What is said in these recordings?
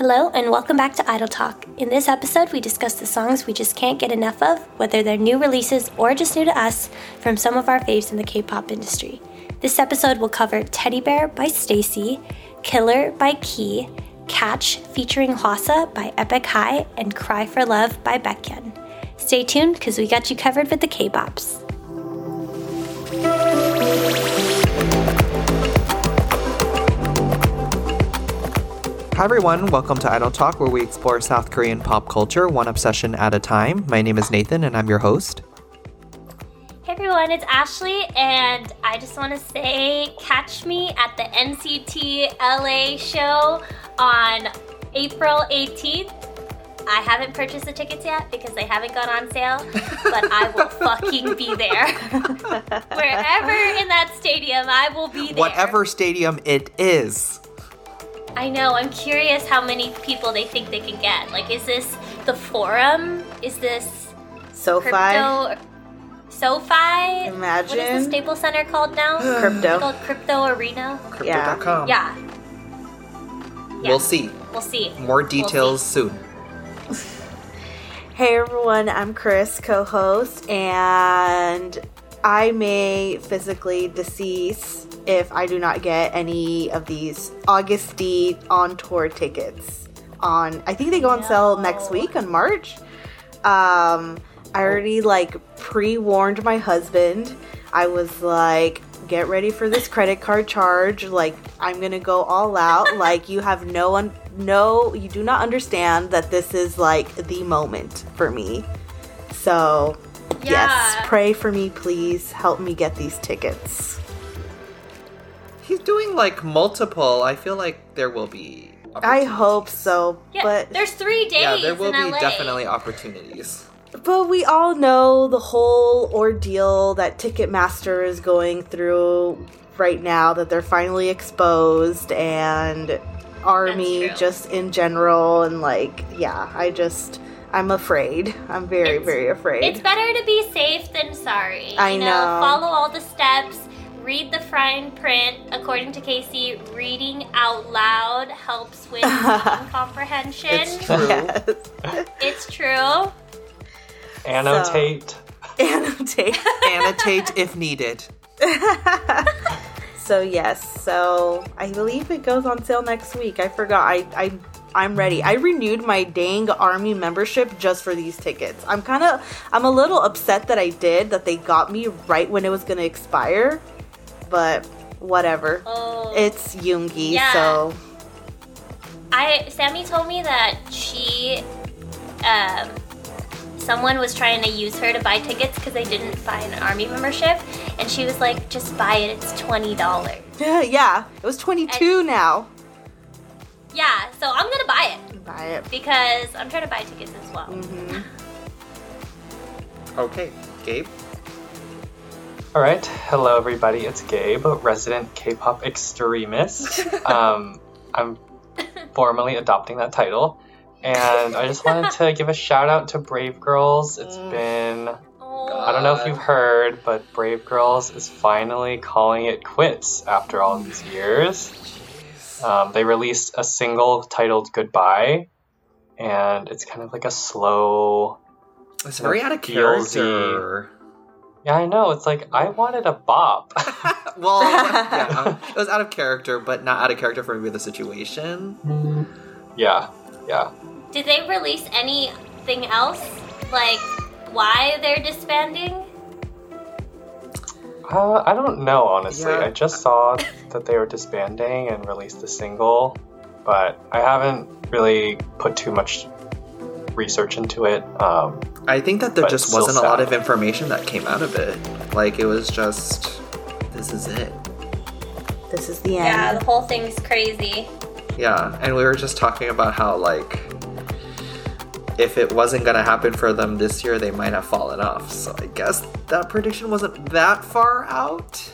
Hello, and welcome back to Idol Talk. In this episode, we discuss the songs we just can't get enough of, whether they're new releases or just new to us, from some of our faves in the K pop industry. This episode will cover Teddy Bear by STAYC, Killer by Key, Catch featuring Hwasa by Epik High, and Cry for Love by Baekhyun. Stay tuned because we got you covered with the K Hi everyone, welcome to Idol Talk, where we explore South Korean pop culture one obsession at a time. My name is Nathan, and I'm your host. Hey everyone, it's Ashley, and I just want to say catch me at the NCT LA show on April 18th. I haven't purchased the tickets yet because they haven't gone on sale, but I will fucking be there. Wherever in that stadium, I will be there. Whatever stadium it is. I know. I'm curious how many people they think they can get. Like, is this the forum? Is this SoFi? crypto? SoFi? Imagine. What is the Staples Center called now? Crypto. It's called Crypto Arena. Crypto.com. Yeah. Yeah. We'll see. We'll see. More details soon. Hey everyone, I'm Chris, co host, and I may physically decease if I do not get any of these Agust D on tour tickets. On, I think they go on sale next week on March. Um, I already like pre warned my husband. I was like, get ready for this credit card charge. Like, I'm gonna go all out. like, you have no one, no, you do not understand that this is like the moment for me. So, yes, pray for me, please. Help me get these tickets. He's doing like multiple. I feel like there will be. I hope so, Yeah, but there's three days Yeah, there will in be LA. definitely opportunities. But we all know the whole ordeal that Ticketmaster is going through right now, that they're finally exposed, and Army just in general. And, like, yeah, I just, I'm afraid. I'm very, It's- very afraid. It's better to be safe than sorry. I you know, know. Follow all the steps. Read the fine print. According to Casey, reading out loud helps with comprehension. It's true. Yes. It's true. Annotate. Annotate. Annotate if needed. So yes, so I believe it goes on sale next week. I forgot. I I I'm ready. I renewed my dang army membership just for these tickets. I'm kind of I'm a little upset that I did that they got me right when it was going to expire. But whatever. Oh. It's Yoongi, Yeah. so I Sammy told me that she, um, someone was trying to use her to buy tickets because they didn't buy an army membership, and she was like, "Just buy it. It's twenty dollars." yeah, yeah. it was 22 now. Yeah, so I'm gonna buy it Buy it. because I'm trying to buy tickets as well. Mhm. Okay, Gabe. All right. Hello, everybody. It's Gabe, resident K-pop extremist. um, I'm formally adopting that title, and I just wanted to give a shout out to Brave Girls. It's been Oh, I don't know if you've heard, but Brave Girls is finally calling it quits after all these years. Um, they released a single titled "Goodbye," and it's kind of like a slow. It's very out of character. Yeah, I know. It's like I wanted a bop. well, yeah, it was out of character, but not out of character for maybe the situation. yeah, yeah. Did they release anything else? Like why they're disbanding? Uh, I don't know, honestly. Yeah. I just saw that they were disbanding and released a single, but I haven't really put too much research into it. Um, I think that there just wasn't a lot of information that came out of it. Like it was just, this is it. This is the end. Yeah, the whole thing's crazy. Yeah, and we were just talking about how like if it wasn't gonna happen for them this year, they might have fallen off. So I guess that prediction wasn't that far out.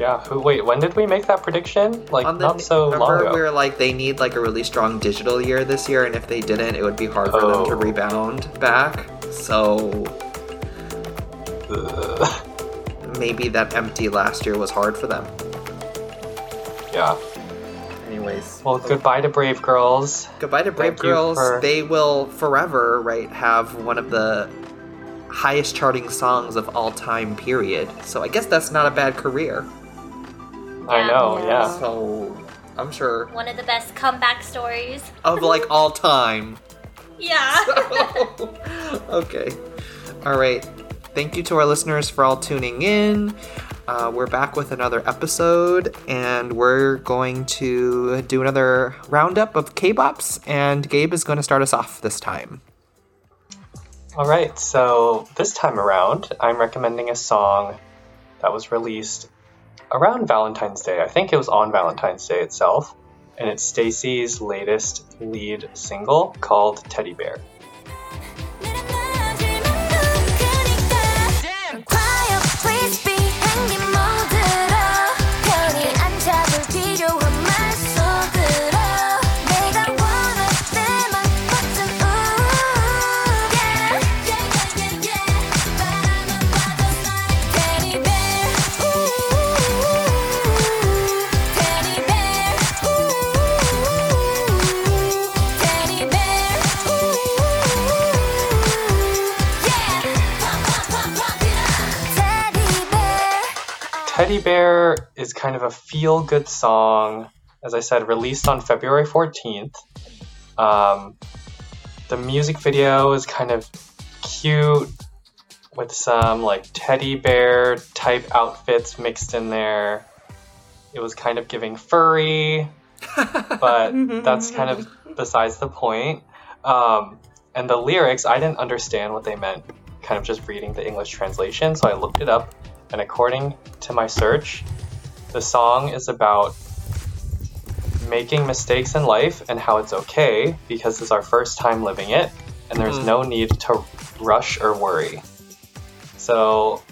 Yeah. Who? Wait, when did we make that prediction? Like On the- not so long remember ago. we were like they need like a really strong digital year this year, and if they didn't, it would be hard for them to Oh. rebound back. So maybe that empty last year was hard for them. yeah. Anyways. Well, goodbye to Brave Girls. Goodbye to Brave Thank Girls. for- They will forever, right, have one of the highest charting songs of all time, period. So I guess that's not a bad career. I know, Yeah. yeah. So I'm sure One of the best comeback stories. of like all time. Yeah. okay. All right. Thank you to our listeners for all tuning in. Uh, we're back with another episode, and we're going to do another roundup of K-bops. And Gabe is going to start us off this time. All right, so this time around, I'm recommending a song that was released around Valentine's Day. I think it was on Valentine's Day itself, and it's STAYC's latest lead single called Teddy Bear. Teddy Bear is kind of a feel good song, as I said, released on February 14th. Um, the music video is kind of cute with some like teddy bear type outfits mixed in there. It was kind of giving furry, but that's kind of besides the point. Um, and the lyrics, I didn't understand what they meant, kind of just reading the English translation, so I looked it up. And according to my search, the song is about making mistakes in life and how it's okay because it's our first time living it and there's Mhm. no need to rush or worry. So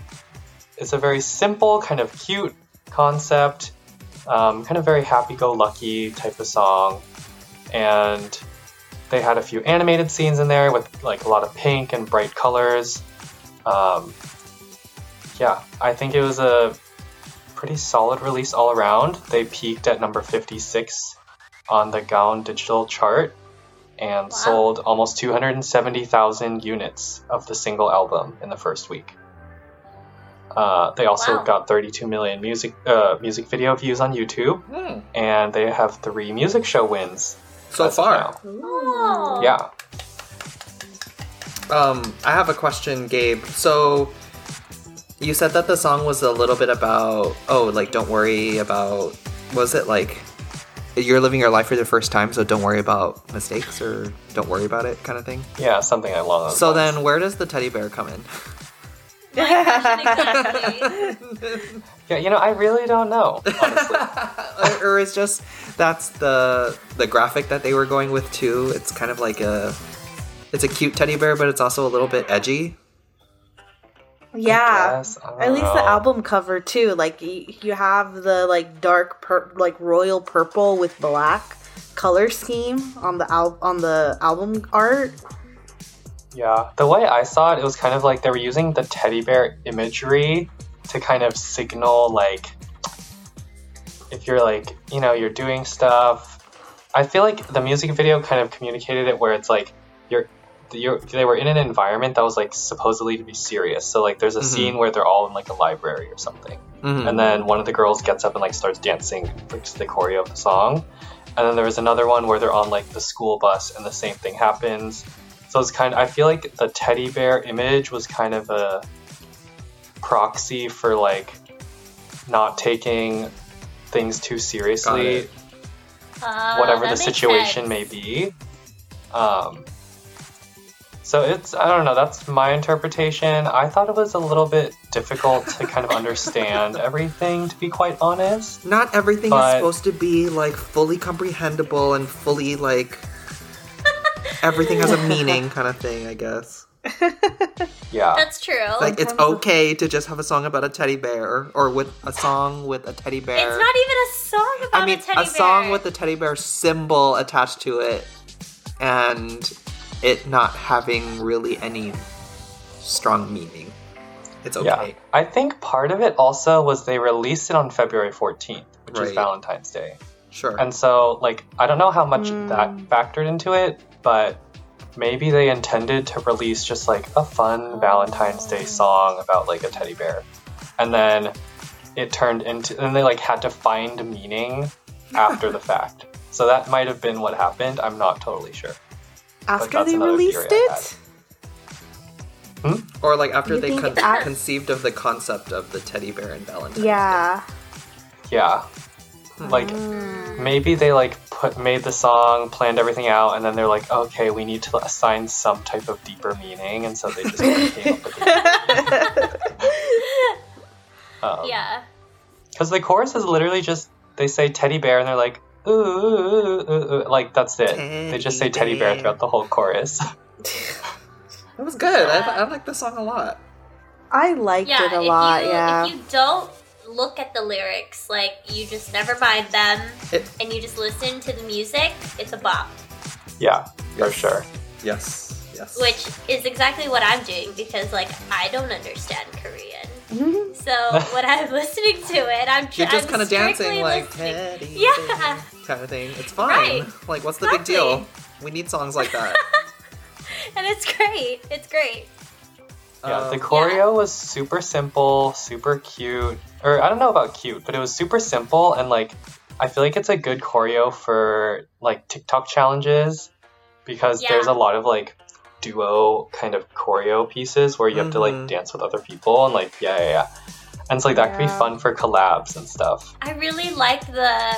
it's a very simple, kind of cute concept, um, kind of very happy go lucky type of song. And they had a few animated scenes in there with like a lot of pink and bright colors. Um, yeah, I think it was a pretty solid release all around. They peaked at number 56 on the Gaon digital chart and Wow. sold almost 270,000 units of the single album in the first week. Uh, they also Wow. got 32 million music uh, music video views on YouTube, Hmm. and they have three music show wins So far. Oh. Yeah, Um, I have a question, Gabe. So you said that the song was a little bit about oh, like don't worry about was it like you're living your life for the first time, so don't worry about mistakes or don't worry about it kind of thing. yeah, something I love. So lines. then where does the teddy bear come in? Exactly. yeah, you know, I really don't know. Honestly, or, or it's just that's the the graphic that they were going with too. It's kind of like a it's a cute teddy bear, but it's also a little bit edgy. Yeah. guess, I don't At least the album cover too. Like you, you have the like dark pur- like royal purple with black color scheme on the al- on the album art. Yeah, the way I saw it, it was kind of like they were using the teddy bear imagery to kind of signal like if you're like, you know, you're doing stuff. I feel like the music video kind of communicated it where it's like you're you're, they were in an environment that was like supposedly to be serious. So like there's a Mhm. scene where they're all in like a library or something. Mhm. and then one of the girls gets up and like starts dancing like to the choreo of the song and then there was another one where they're on like the school bus and the same thing happens so it's kind of i feel like the teddy bear image was kind of a proxy for like not taking things too seriously. Uh, whatever the situation sense. may be um so it's i don't know that's my interpretation i thought it was a little bit difficult to kind of understand everything to be quite honest Not everything But- is supposed to be like fully comprehensible and fully like everything has a meaning kind of thing, I guess. yeah That's true. Like it's okay to just have a song about a teddy bear or with a song with a teddy bear. it's not even a song about I mean, a teddy bear. a song with the teddy bear symbol attached to it and it not having really any strong meaning. It's okay. yeah i think part of it also was they released it on february 14th which was Right. valentine's day Sure. And so, like, I don't know how much Mm. that factored into it, but maybe they intended to release just like a fun Valentine's Day song about like a teddy bear. And then it turned into, and they like had to find meaning after the fact. So that might have been what happened. I'm not totally sure. After that's they released theory I it? Hmm? or like after You they con- it's conceived of the concept of the teddy bear and Valentine's. Yeah. Yeah. Hmm. Like hmm. maybe they like put made the song, planned everything out, and then they're like, okay, we need to assign some type of deeper meaning, and so they just kind of came up with it. Um, Yeah. Because the chorus is literally just they say teddy bear and they're like ooh, ooh, ooh, ooh, ooh," like that's it. they just say Teddy teddy bear bear. throughout the whole chorus. It was good. I, I like the song a lot. I liked Yeah. it a lot, you yeah. if you don't look at the lyrics, like you just never mind them, It, and you just listen to the music, it's a bop. yeah, for sure. yes. Yes. Which is exactly what I'm doing because like I don't understand Korean. So when I'm listening to it, I'm tr- You're just I'm kind of dancing like listening. teddy Yeah. kind of thing. It's fine. Right. Like, what's the big deal? We need songs like that. and it's great. It's great. Yeah, the Um, choreo was super simple, super cute. Or I don't know about cute, but it was super simple and like I feel like it's a good choreo for like TikTok challenges because Yeah. there's a lot of like duo kind of choreo pieces where you have to like Mhm. dance with other people and like yeah yeah yeah. And so like that could be fun for collabs and stuff. I really like the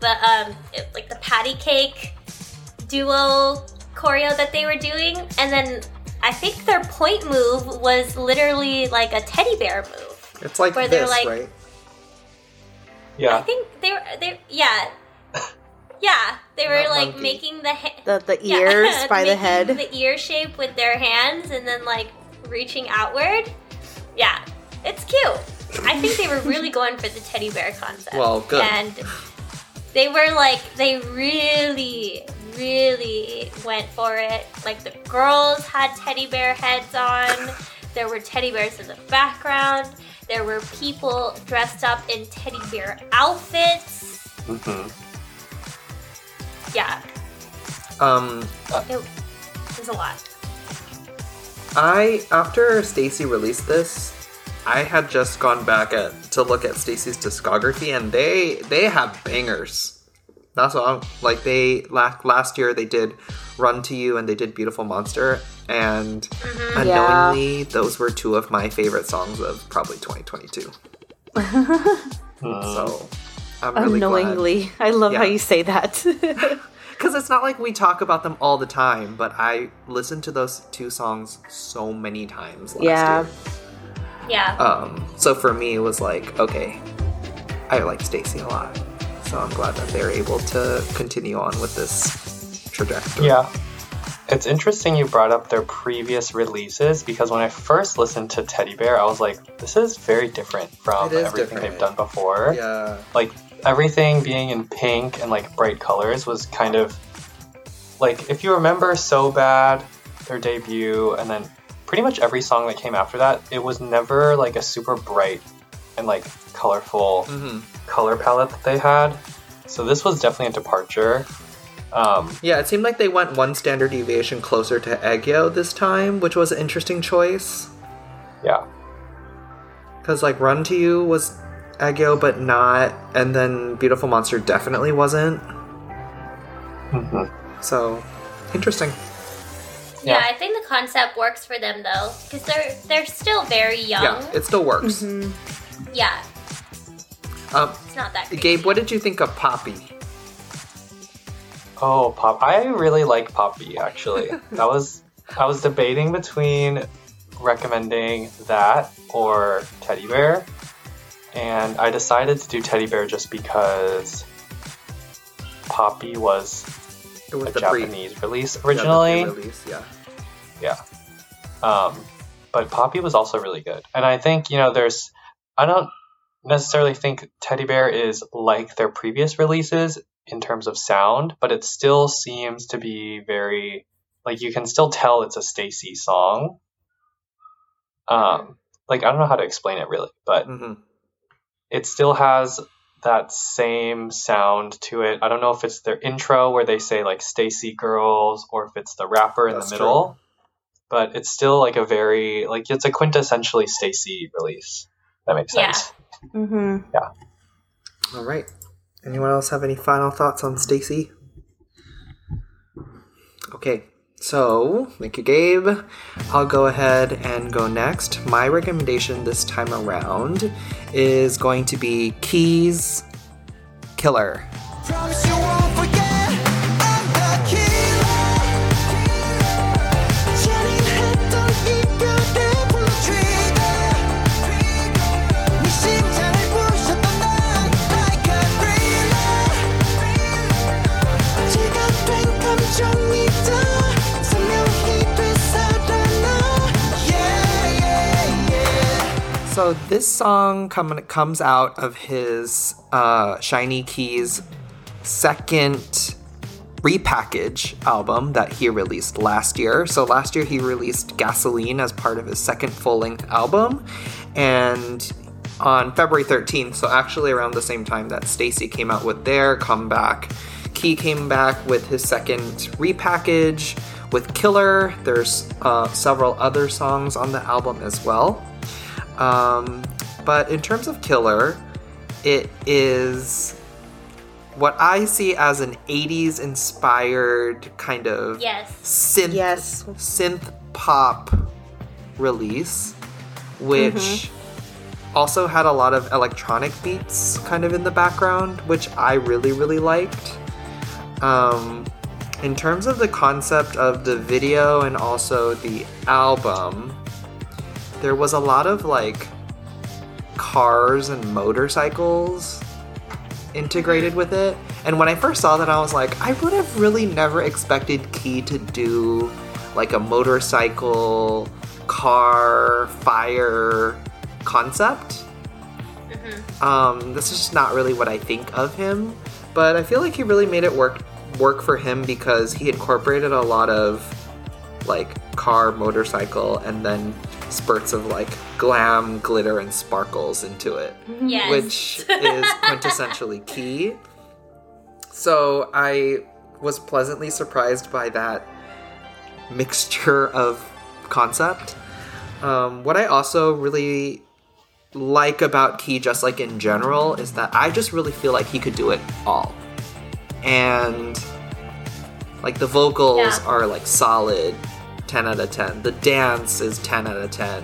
the um it- like the patty cake duo choreo that they were doing, and then I think their point move was literally like a teddy bear move. It's like Where they're like- right? yeah I think they were they yeah yeah they were like monkey. making the The the yeah, ears by the making head. the ear shape with their hands, and then like reaching outward. Yeah, it's cute. I think they were really going for the teddy bear concept. Well, good. And they were like, they really, really went for it. Like the girls had teddy bear heads on. There were teddy bears in the background. There were people dressed up in teddy bear outfits. hmm Yeah, Um, it was a lot. I after STAYC released this, I had just gone back at to look at STAYC's discography, and they they have bangers. That's what I'm like. They last last year they did "Run to You" and they did "Beautiful Monster," and Yeah. unknowingly those were two of my favorite songs of probably 2022. So I'm really Unknowingly. I love how you say that. because it's not like we talk about them all the time, but I listened to those two songs so many times last Yeah. year. Yeah. Um, so for me, it was like, okay, I like STAYC a lot. So I'm glad that they're able to continue on with this trajectory. Yeah. It's interesting you brought up their previous releases because when I first listened to Teddy Bear, I was like, this is very different from everything different. they've done before. Yeah. Like, everything being in pink and like bright colors was kind of like, if you remember So Bad, their debut, and then pretty much every song that came after that, it was never like a super bright and like colorful hmm color palette that they had. So this was definitely a departure. Um, Yeah, it seemed like they went one standard deviation closer to aegyo this time, which was an interesting choice. yeah. Because, like, Run to You was aegyo, but not. And then Beautiful Monster definitely wasn't. Mhm. So, interesting. Yeah, Yeah. I think the concept works for them though, because they're they're still very young. Yeah, it still works. Yeah, Um, it's not that. Crazy. Gabe, what did you think of Poppy? Oh, Pop! I really like Poppy. Actually, that was I was debating between recommending that or Teddy Bear, and I decided to do Teddy Bear just because Poppy was It was a the pre- Japanese release yeah, originally. pre-release, yeah. Yeah. Um, but Poppy was also really good. And I think, you know, there's, I don't necessarily think Teddy Bear is like their previous releases in terms of sound, but it still seems to be very, like, you can still tell it's a STAYC song. Um, like, I don't know how to explain it really, but hmm it still has that same sound to it. I don't know if it's their intro where they say like STAYC Girls or if it's the rapper in That's the middle. But it's still like a very like it's a quintessentially STAYC release. That makes Yeah. sense. Mm-hmm. Yeah. All right. Anyone else have any final thoughts on STAYC? Okay. So, thank you, Gabe. I'll go ahead and go next. My recommendation this time around is going to be Keys Killer. So this song come, comes out of his uh, Shiny Keys second repackage album that he released last year. So last year he released Gasoline as part of his second full-length album, and on February 13th, so actually around the same time that STAYC came out with their comeback, Key came back with his second repackage with Killer. There's uh, several other songs on the album as well. Um, but in terms of Killer, it is what I see as an 80s inspired kind of Yes. synth Yes. synth pop release, which also had a lot of electronic beats kind of in the background, which I really really liked. Um, in terms of the concept of the video and also the album, there was a lot of like cars and motorcycles integrated with it. And when I first saw that, I was like, I would have really never expected Key to do like a motorcycle, car, fire concept. Um, this is just not really what I think of him, but I feel like he really made it work work for him because he incorporated a lot of like car, motorcycle, and then spurts of like glam, glitter, and sparkles into it Yes. which is quintessentially key. So I was pleasantly surprised by that mixture of concept. Um, what I also really like about Key, just like in general, is that I just really feel like he could do it all. And like the vocals Yeah. are like solid 10 out of 10. The dance is 10 out of 10.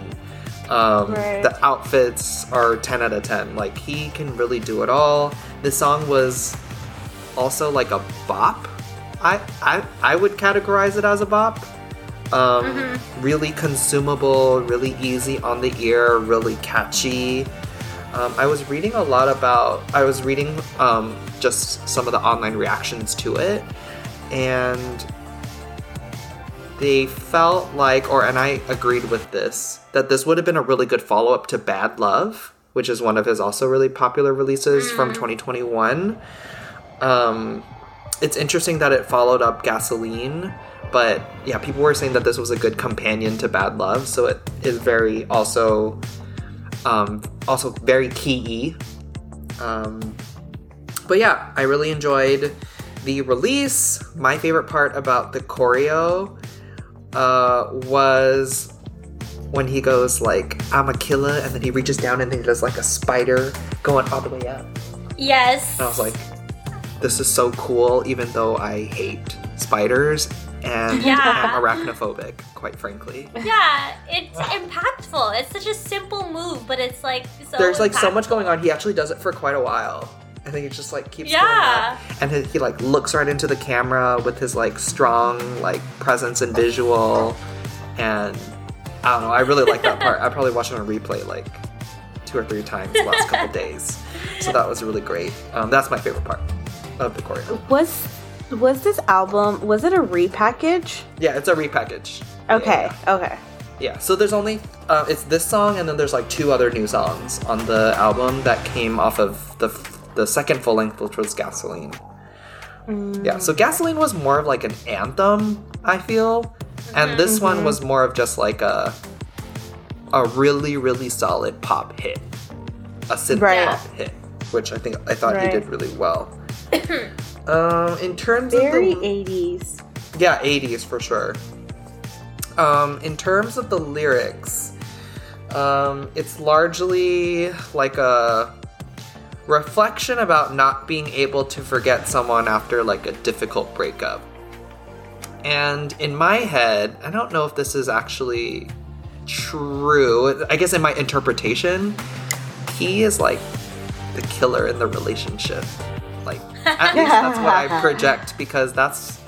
Um, Right. The outfits are 10 out of 10. Like he can really do it all. This song was also like a bop. I I, I would categorize it as a bop. Um, Really consumable, really easy on the ear, really catchy. Um, I was reading a lot about. I was reading um, just some of the online reactions to it, and they felt like, or and I agreed with this, that this would have been a really good follow up to Bad Love, which is one of his also really popular releases from 2021. Um, it's interesting that it followed up Gasoline, but yeah, people were saying that this was a good companion to Bad Love, so it is very also, um, also very key. Um, but yeah, I really enjoyed the release. My favorite part about the choreo uh, was when he goes like, "I'm a killer," and then he reaches down and then he does like a spider going all the way up. Yes. And I was like, this is so cool, even though I hate spiders and Yeah. am arachnophobic, quite frankly. yeah, it's impactful. It's such a simple move, but it's like so. There's like so much going on. He actually does it for quite a while. I think it just like keeps Yeah. going up. And he, he like looks right into the camera with his like strong like presence and visual. And I don't know, I really like that part. I probably watched it on replay like two or three times the last couple days. So that was really great. Um, that's my favorite part of the choreo. Was was this album was it a repackage? Yeah, it's a repackage. Okay, Yeah. okay. Yeah, so there's only uh, it's this song and then there's like two other new songs on the album that came off of the the second full length, which was Gasoline. Yeah, so Gasoline was more of like an anthem, I feel, and this one was more of just like a a really really solid pop hit, a synth Right. pop hit. which I think I thought he did really well. um, in terms Very of the 80s. yeah, 80s for sure. Um, in terms of the lyrics, um, it's largely like a reflection about not being able to forget someone after like a difficult breakup. And in my head, I don't know if this is actually true. I guess in my interpretation, he is like the killer in the relationship. Like, at least that's what I project because that's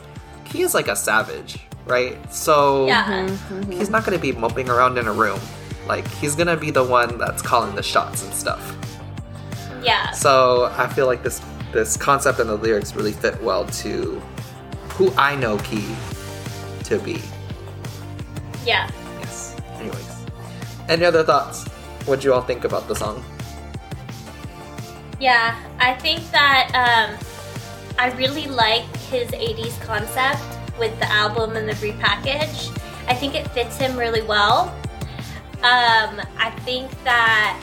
he is like a savage, right? So Yeah. Mm-hmm. he's not going to be moping around in a room. Like he's going to be the one that's calling the shots and stuff. Yeah. So I feel like this this concept and the lyrics really fit well to who I know Key to be. Yeah. Yes. Anyways, any other thoughts? What'd you all think about the song? Yeah, I think that um, I really like his 80s concept with the album and the repackage. I think it fits him really well. Um, I think that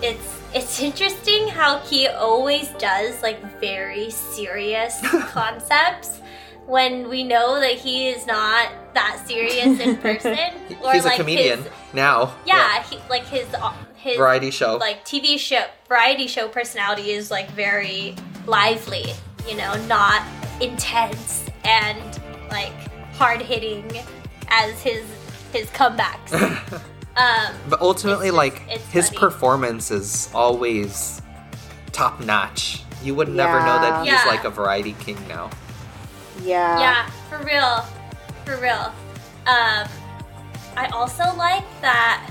it's it's interesting how he always does like very serious concepts when we know that he is not that serious in person. Or He's a like comedian His, now. yeah, He, like his uh, his Variety show. like TV show variety show personality is like very lively, you know, not intense and like hard hitting as his his comebacks. um, But ultimately, It's like it's his funny. performance is always top notch. You would never know that he's Yeah. like a variety king now. Yeah. yeah, for real, for real. Um, I also like that.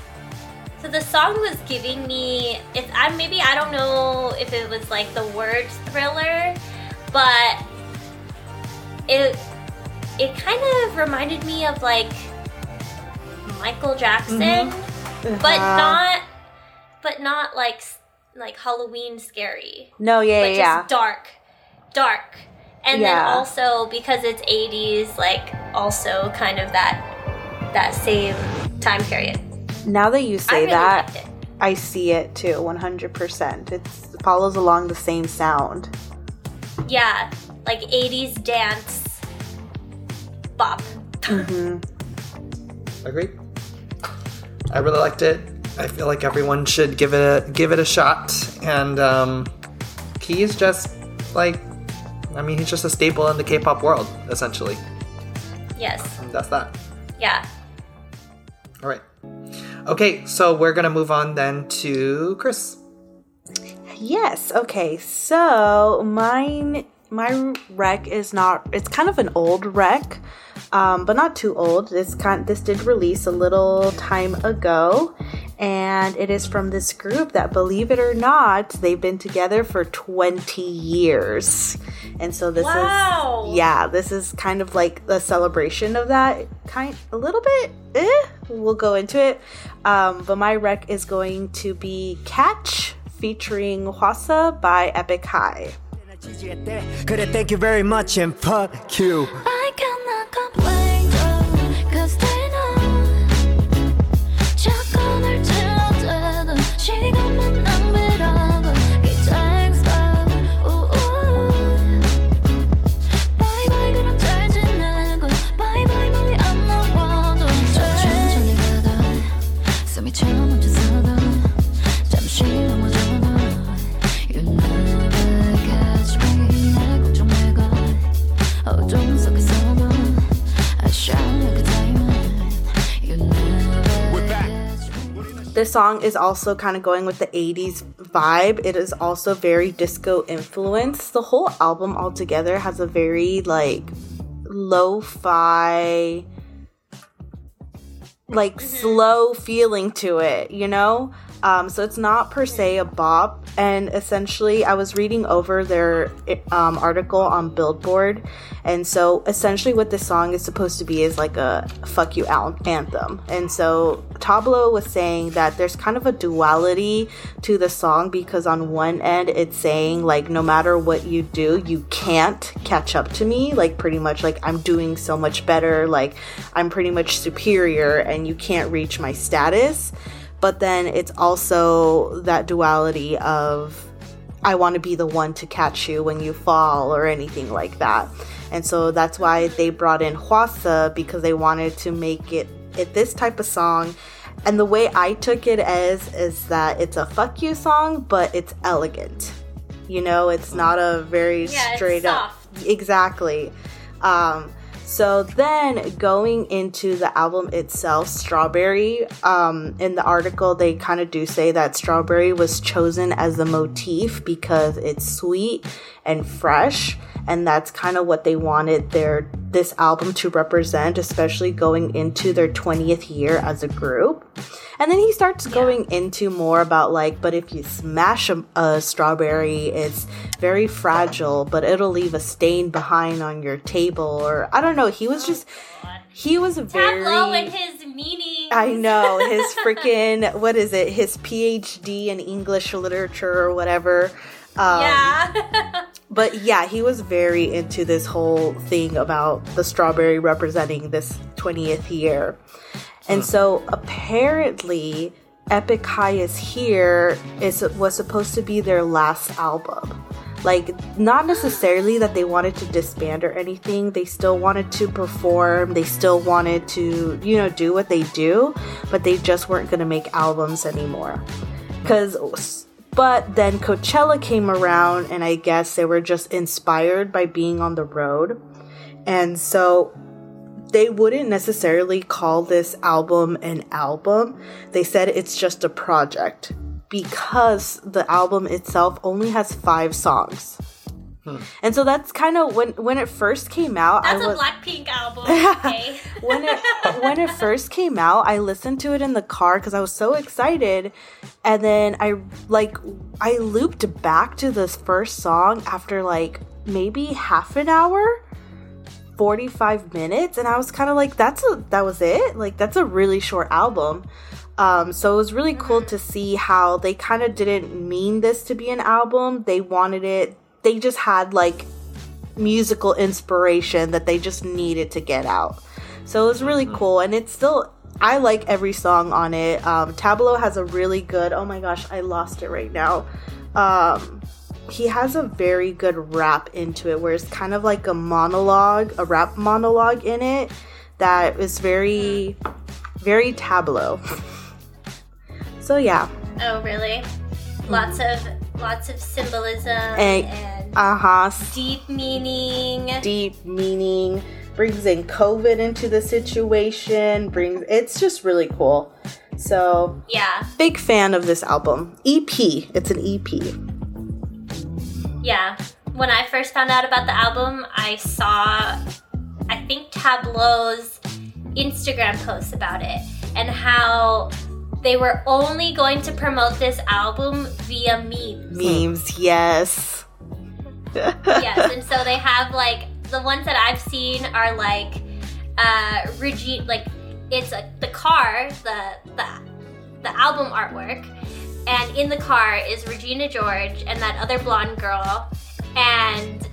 So the song was giving me. If I maybe I don't know if it was like the word thriller, but it it kind of reminded me of like Michael Jackson, but Uh-huh. not but not like like Halloween scary No, yeah, but yeah, just yeah. dark, dark. And then also because it's 80s, like also kind of that that same time period. Now that you I say really that. I see it too, 100%. It follows along the same sound. Yeah, like 80s dance bop. Agreed. I really liked it. I feel like everyone should give it a give it a shot. And um, he is just like, I mean, he's just a staple in the K-pop world, essentially. Yes. And that's that. Yeah. All right. Okay, so we're gonna move on then to Chris. Yes. Okay. So mine, my rec is not. It's kind of an old rec, um, but not too old. This con- this did release a little time ago, and it is from this group that, believe it or not, they've been together for 20 years. And so this wow. is yeah, this is kind of like a celebration of that kind a little bit. Eh, we'll go into it. Um, but my rec is going to be Catch featuring Hwasa by Epik High. 그래, thank you very much and fuck you. This song is also kind of going with the 80s vibe. It is also very disco influenced. The whole album altogether has a very like lo-fi like mm-hmm. slow feeling to it, you know? Um, so it's not per se a bop. And essentially, I was reading over their um, article on Billboard. And so essentially, what this song is supposed to be is like a fuck you anthem. And so Tablo was saying that there's kind of a duality to the song because on one end, it's saying like, no matter what you do, you can't catch up to me. Like, pretty much, like, I'm doing so much better. Like, I'm pretty much superior and you can't reach my status but then it's also that duality of I want to be the one to catch you when you fall or anything like that. And so that's why they brought in Hwasa because they wanted to make it, it this type of song. And the way I took it as is that it's a fuck you song, but it's elegant. You know, it's not a very Yeah, straight up. Exactly. Um, so then going into the album itself, Strawberry, um, in the article, they kind of do say that Strawberry was chosen as the motif because it's sweet and fresh. And that's kind of what they wanted their this album to represent, especially going into their 20th year as a group. And then he starts going into more about like, but if you smash a, a strawberry, it's very fragile, but it'll leave a stain behind on your table. Or I don't know. He was just, he was very. Tablo and his meaning. I know his freaking what is it? His PhD in English literature or whatever. Um, yeah. but yeah, he was very into this whole thing about the strawberry representing this 20th year. And so apparently Epik High is here is was supposed to be their last album. Like not necessarily that they wanted to disband or anything. They still wanted to perform. They still wanted to, you know, do what they do, but they just weren't going to make albums anymore. Cuz but then Coachella came around, and I guess they were just inspired by being on the road. And so they wouldn't necessarily call this album an album. They said it's just a project because the album itself only has five songs. And so that's kind of when when it first came out. That's I a was, Blackpink album. Okay. when it when it first came out, I listened to it in the car because I was so excited, and then I like I looped back to this first song after like maybe half an hour, forty five minutes, and I was kind of like, "That's a that was it. Like that's a really short album." Um, so it was really cool to see how they kind of didn't mean this to be an album. They wanted it. They just had like musical inspiration that they just needed to get out. So it was really cool, and it's still. I like every song on it. Um, Tablo has a really good. Oh my gosh, I lost it right now. Um, he has a very good rap into it, where it's kind of like a monologue, a rap monologue in it that is very, very Tablo. so yeah, oh, really? Lots of lots of symbolism And- and uh huh. deep meaning. deep meaning brings in covid into the situation brings it's just really cool so Yeah. big fan of this album ep it's an ep Yeah. When I first found out about the album, I saw, I think, Tablo's Instagram posts about it and how they were only going to promote this album via memes. memes yes yes, and so they have like the ones that I've seen are like uh Regina like it's a, the car, the the the album artwork, and in the car is Regina George and that other blonde girl, and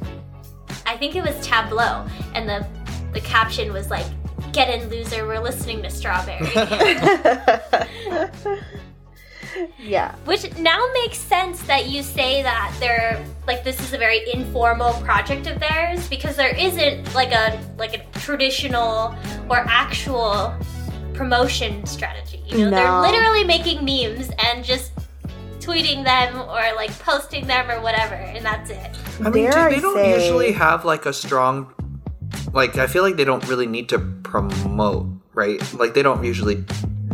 I think it was Tablo, and the the caption was like, "Get in, loser, we're listening to Strawberry." yeah Which now makes sense that you say that they're like this is a very informal project of theirs because there isn't like a like a traditional or actual promotion strategy. You know, they're literally making memes and just tweeting them or like posting them or whatever, and that's it. I mean, Dare they I don't say- usually have like a strong, like I feel like they don't really need to promote, right? Like they don't usually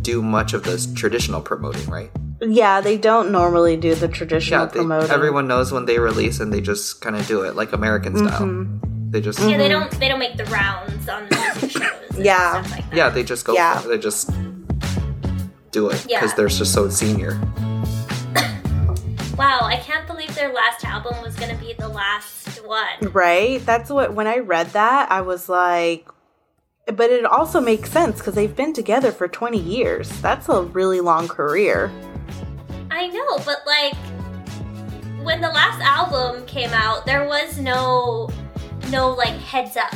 do much of this traditional promoting, right? Yeah they don't normally do the Yeah, traditional they, promoting everyone knows when they release and they just kind of do it like American style. Mm-hmm. They just Yeah, they don't they don't make the rounds on the music shows. and Yeah. stuff like that. yeah, they just go Yeah. They just do it Yeah. because they're just so senior. Wow, I can't believe their last album was gonna be the last one. right that's what when i read that i was like but it also makes sense because they've been together for 20 years that's a really long career I know, but like when the last album came out, there was no no like heads up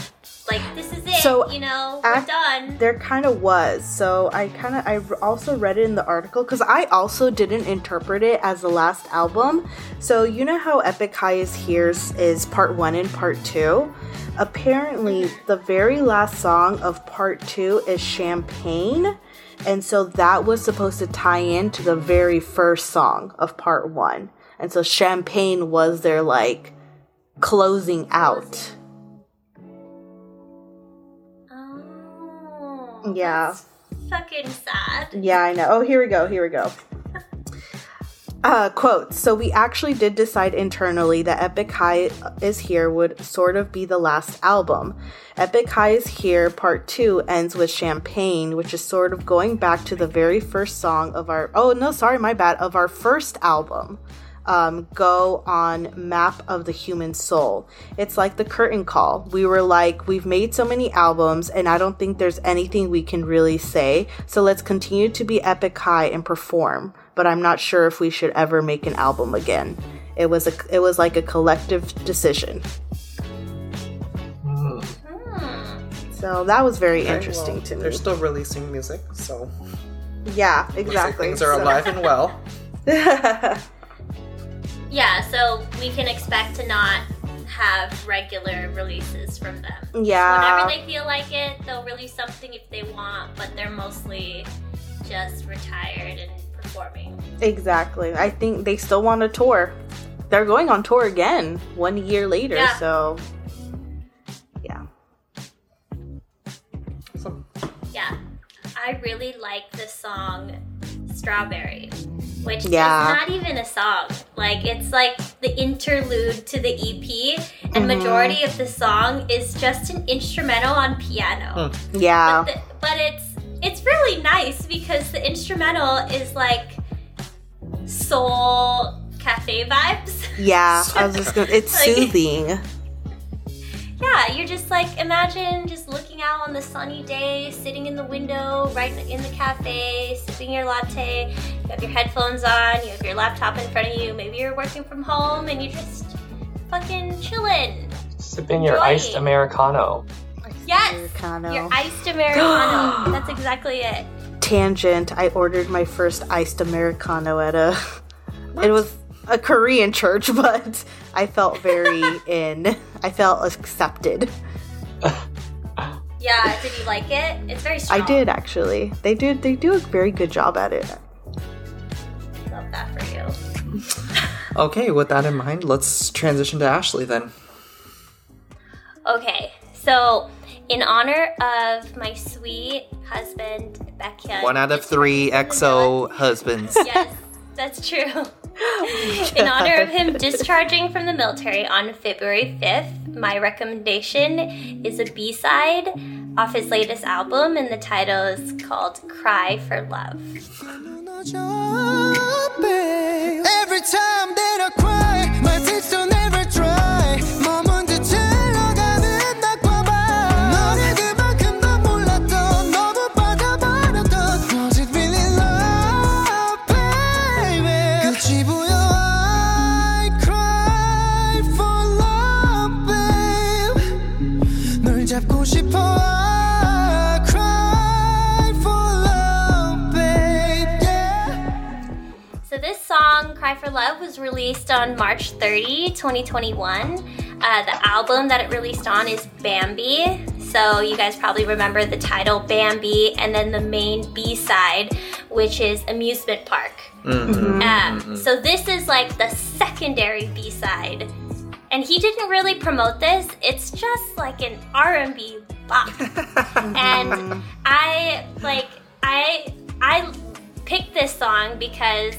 Like this is it. So, you know, we're done. There kind of was. So I kind of I also read it in the article because I also didn't interpret it as the last album. So you know how Epik High is Here's is part one and part two. Apparently, mm-hmm. the very last song of part two is Champagne, and so that was supposed to tie in to the very first song of part one. And so Champagne was their like closing out. Oh, Yeah. fucking sad. Yeah, I know. Oh, here we go. Here we go. Uh, quote, so we actually did decide internally that Epik High is Here would sort of be the last album. Epik High is Here Part 2 ends with Champagne, which is sort of going back to the very first song of our, oh no, sorry, my bad, of our first album. Um, go on Map of the Human Soul. It's like the curtain call. We were like, we've made so many albums, and I don't think there's anything we can really say. So let's continue to be epic high and perform. But I'm not sure if we should ever make an album again. It was a, it was like a collective decision. Hmm. So that was very Okay, interesting well, to me. They're still releasing music, so yeah, exactly. things are So- alive and well. Yeah, so we can expect to not have regular releases from them. yeah. Whenever they feel like it, they'll release something if they want, but they're mostly just retired and performing. Exactly. I think they still want to tour. They're going on tour again one year later, Yeah. so yeah. So, Yeah. I really like the song Strawberry, which Yeah. is not even a song. Like it's like the interlude to the EP, Mm-hmm. and majority of the song is just an instrumental on piano. Yeah. But, the, but it's it's really nice because the instrumental is like soul cafe vibes. Yeah. I was just gonna it's Like- soothing. Yeah, you're just like imagine just looking out on the sunny day, sitting in the window, right in the cafe, sipping your latte. You have your headphones on, you have your laptop in front of you. Maybe you're working from home and you're just fucking chilling. Sipping your iced Americano. Yes, Americano. your iced americano. That's exactly it. Tangent. I ordered my first iced Americano at a it was a Korean church, but I felt very in. I felt accepted. Yeah, did you like it? It's very strong. I did actually. They did they do a very good job at it. Love that for you. okay, with that in mind, let's transition to Ashley then. Okay, so in honor of my sweet husband, Baekhyun. One out of three EXO husbands. Yes, that's true. In honor of him discharging from the military on February 5th, my recommendation is a B side off his latest album, and the title is called Cry for Love. Every time that I cry, my Cry for Love, was released on March 30, 2021. Uh, the album that it released on is Bambi. So, you guys probably remember the title Bambi and then the main B side, which is Amusement Park. Um, so, this is like the secondary B side. And he didn't really promote this. It's just like an R&B bop. and I like I I picked this song because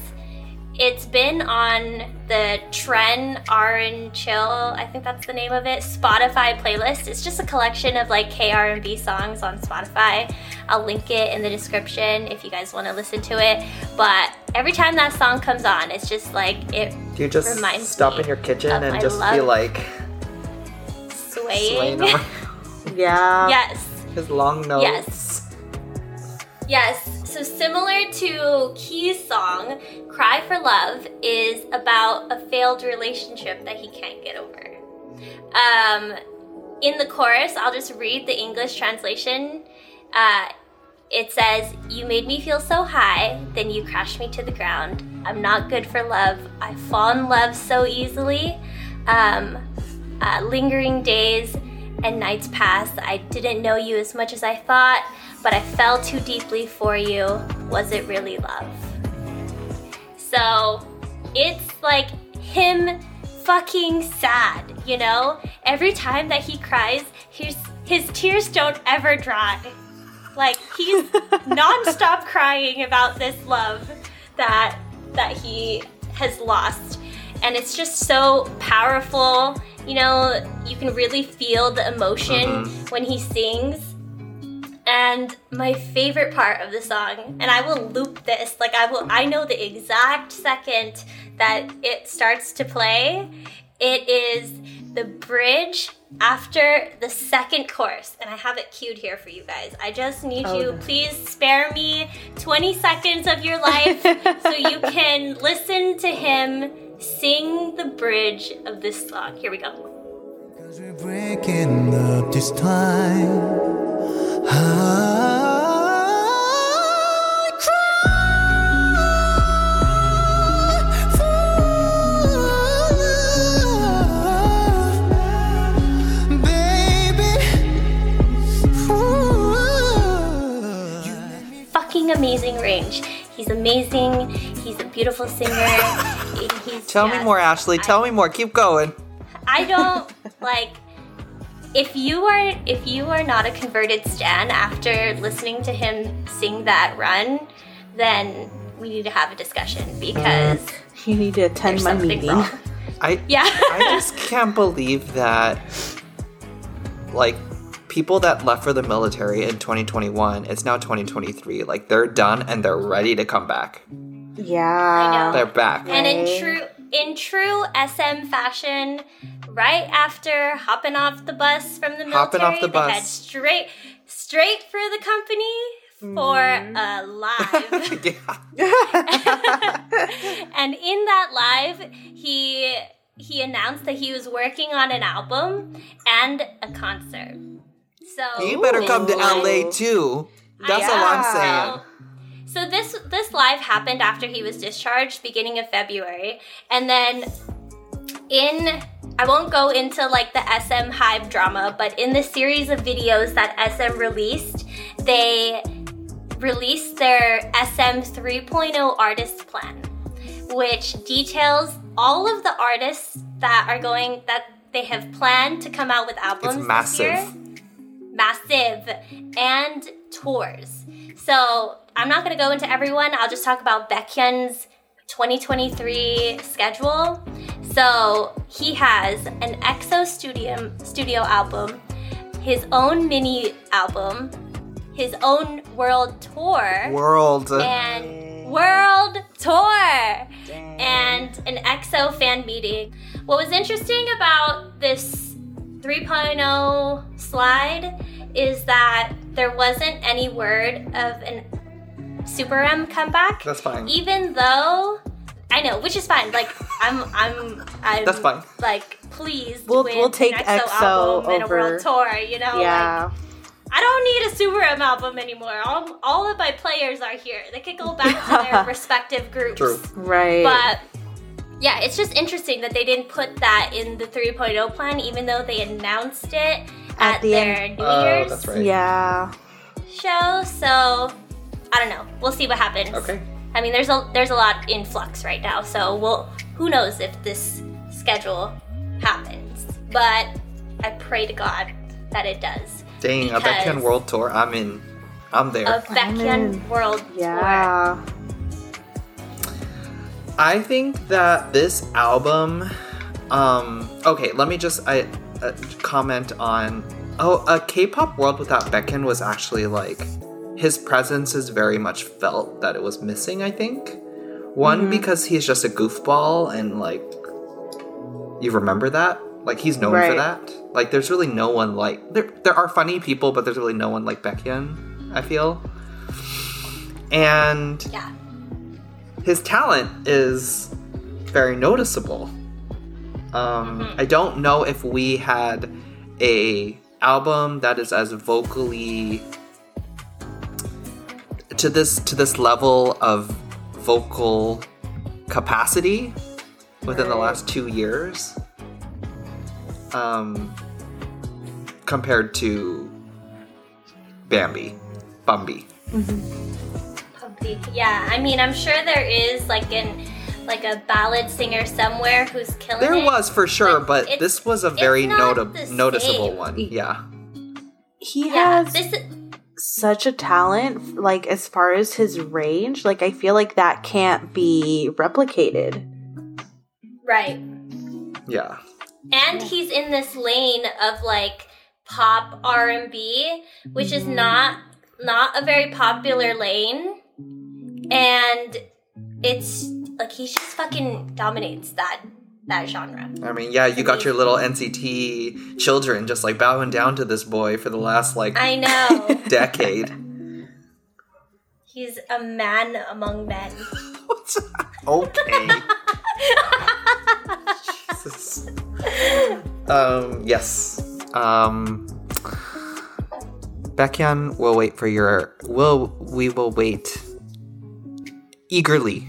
it's been on the Tren R and Chill, I think that's the name of it, Spotify playlist. It's just a collection of like K-R&B songs on Spotify. I'll link it in the description if you guys want to listen to it. But every time that song comes on, it's just like it Do you just Reminds stop me in your kitchen and just be like swaying. swaying Yeah. yes. his long nose? Yes. Yes. So similar to Key's song, Cry for Love is about a failed relationship that he can't get over. Um in the chorus, I'll just read the English translation. Uh, it says, You made me feel so high, then you crashed me to the ground. I'm not good for love. I fall in love so easily. Um, uh, lingering days and nights pass. I didn't know you as much as I thought, but I fell too deeply for you. Was it really love? So it's like him fucking sad, you know? Every time that he cries, his, his tears don't ever dry. Like he's nonstop crying about this love that that he has lost. And it's just so powerful. You know, you can really feel the emotion mm-hmm. when he sings. And my favorite part of the song, and I will loop this, like I will I know the exact second that it starts to play. It is the bridge after the second course, and I have it queued here for you guys. I just need Oh, you, no. please spare me 20 seconds of your life so you can listen to him sing the bridge of this song. Here we go. Amazing range. He's amazing. He's a beautiful singer. He's Tell me more, Ashley. Tell me more. Keep going. I don't like if you are if you are not a converted stan after listening to him sing that run, then we need to have a discussion because You need to attend my something meeting. wrong. I Yeah. I just can't believe that like people that left for the military in 2021, it's now 2023. Like they're done and they're ready to come back. Yeah. They're back. and in Right. true in true SM fashion, right after hopping off the bus from the military, Hopping off the they head straight straight for the company for mm-hmm. a live. and in that live, he he announced that he was working on an album and a concert. So You better come to LA too. That's all I'm saying. So this this live happened after he was discharged, beginning of February, and then in I won't go into like the SM Hive drama, but in the series of videos that SM released, they released their SM 3.0 artist plan, which details all of the artists that are going that they have planned to come out with albums It's this year massive. massive and tours. So I'm not going to go into everyone. I'll just talk about Baekhyun's 2023 schedule. So he has an EXO studio studio album, his own mini album, his own world tour World. and world tour and an EXO fan meeting. What was interesting about this 3.0 slide is that there wasn't any word of an Super M comeback. That's fine. Even though I know, which is fine. Like I'm, I'm, I'm. That's fine. Like please, We'll- we'll take an EXO, EXO album and a world tour. You know, like, Yeah. I don't need a Super M album anymore. All, all of my players are here. They could go back to their respective groups. True. Right. But yeah, it's just interesting that they didn't put that in the 3.0 plan, even though they announced it at, At the their end. New Oh, Year's that's right. yeah. show. So I don't know. We'll see what happens. Okay. I mean, there's a there's a lot in flux right now, so we'll who knows if this schedule happens. But I pray to God that it does. Dang, a Because- Baekhyun World Tour. I'm in. I'm there. A Baekhyun World Tour. Yeah. I think that this album. Um. Okay, let me just I uh, comment on. Oh, a K-pop world without Baekhyun was actually like his presence is very much felt that it was missing. I think one because he's just a goofball and like you remember that. Like he's known for that. Like there's really no one like there. There are funny people, but there's really no one like Baekhyun. I feel. And Yeah. his talent is very noticeable. Um, Mm-hmm. I don't know if we had a album that is as vocally to this to this level of vocal capacity within the last two years um compared to Bambi Bambi Pumpy. Yeah, I mean, I'm sure there is like an like a ballad singer somewhere who's killing there it. was for sure but but this was a very not nota- the noticeable one yeah He Yeah, has this is, such a talent, like as far as his range. Like I feel like that can't be replicated. right. yeah and he's in this lane of like pop r&b which is not not a very popular lane and it's like he just fucking dominates that that genre I mean, yeah, you got your little NCT children just like bowing down to this boy for the last like i know decade. he's a man among men okay. Jesus. Um, yes. Um, Baekhyun will wait for your. Will we will wait eagerly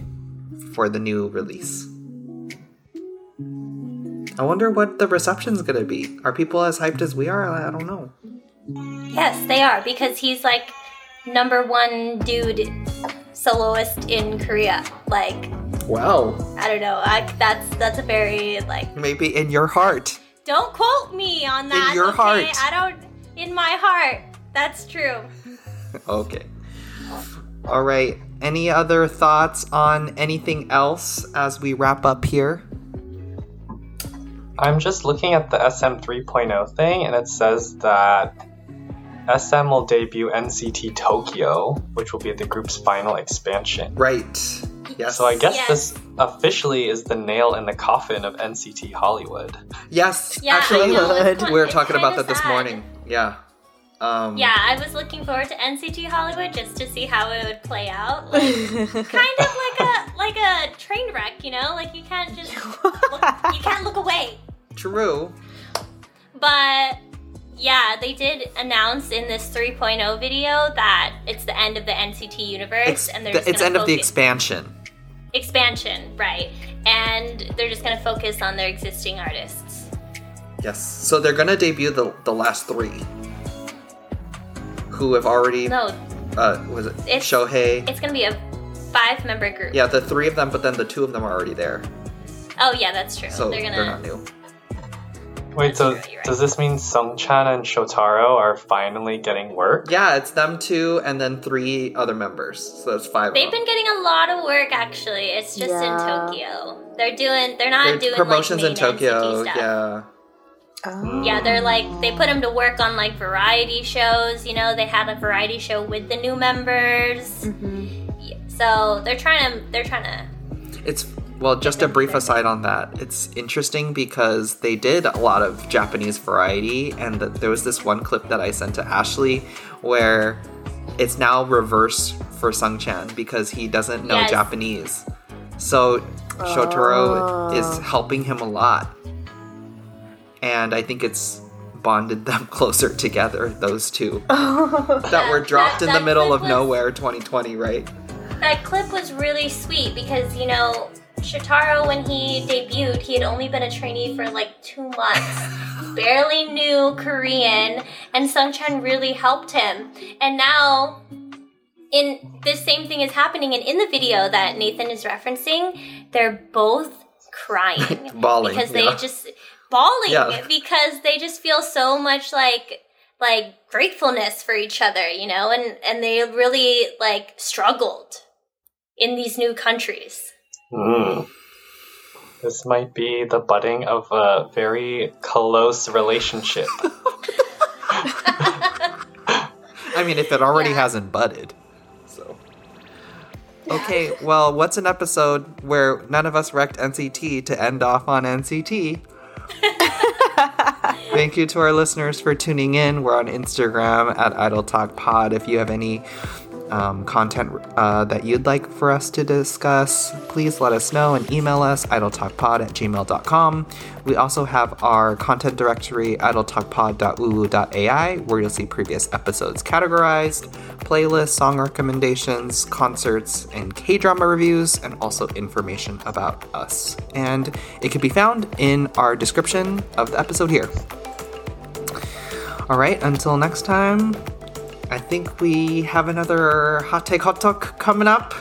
for the new release. I wonder what the reception's gonna be. Are people as hyped as we are? I don't know. yes they are because he's like number one dude soloist in korea like Wow. i don't know I, that's that's a very like Maybe in your heart. Don't quote me on that. In your okay? heart. I don't. In my heart. That's true. Okay. All right. Any other thoughts on anything else as we wrap up here? I'm just looking at the SM 3.0 thing, and it says that SM will debut NCT Tokyo, which will be the group's final expansion. Right. Yes. So I guess Yes. this officially is the nail in the coffin of NCT Hollywood. Yes. Yeah, actually, I know. It's we were talking about kinda that this morning. Yeah. Um, Yeah, I was looking forward to NCT Hollywood just to see how it would play out. Like, kind of like a like a train wreck, you know? Like you can't just look, you can't look away. True. But yeah, they did announce in this 3.0 video that it's the end of the NCT universe, Ex- and they're the- it's end of the expansion. expansion, right? And they're just gonna focus on their existing artists. Yes. So they're gonna debut the the last three, who have already. No, Uh, was it It's- Shohei? it's gonna be a five-member group. Yeah, the three of them, but then the two of them are already there, Oh yeah, that's true. so they're they're, gonna. not new. Wait, so right. does this mean Sungchan and Shotaro are finally getting work? Yeah, it's them two and then three other members. So that's five. They've them. been getting a lot of work actually. It's just Yeah. in Tokyo. They're doing. They're not They're doing promotions like, in Tokyo. Stuff. Yeah. Oh. Yeah, they're like they put them to work on like variety shows. You know, they had a variety show with the new members. Mhm. Yeah, so they're trying to. They're trying to. It's well, just a brief aside on that. It's interesting because they did a lot of Japanese variety, and th- there was this one clip that I sent to Ashley where it's now reverse for Sungchan because he doesn't know Yes. Japanese. So Shotaro Oh. is helping him a lot, and I think it's bonded them closer together. Those two that were dropped that- in the middle of was- nowhere, 2020, right? That clip was really sweet because you know Shotaro when he debuted, he had only been a trainee for like two months, barely knew Korean, and Sungchan really helped him. And now, in this same thing is happening, and in the video that Nathan is referencing, they're both crying Bawling, because they yeah. just bawling Yeah. because they just feel so much like like gratefulness for each other, you know, and and they really like struggled in these new countries. Mm. This might be the budding of a very close relationship. I mean, if it already Yeah. hasn't budded. So. Okay, well, what's an episode where none of us wrecked NCT to end off on NCT? Thank you to our listeners for tuning in. We're on Instagram at Idol Talk Pod. If you have any um, content uh, that you'd like for us to discuss, please let us know and email us idoltalkpod at gmail.com. We also have our content directory, idoltalkpod.uwu.ai, where you'll see previous episodes categorized, playlists, song recommendations, concerts, and K drama reviews, and also information about us. And it can be found in our description of the episode here. All right, until next time, I think we have another hot take hot talk coming up.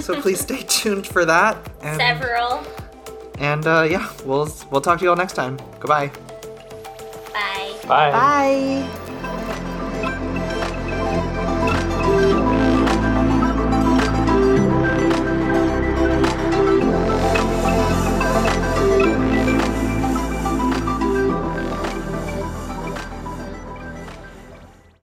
So please stay tuned for that. And, Several. and uh, yeah, we'll we'll talk to you all next time. Goodbye. Bye. Bye. Bye.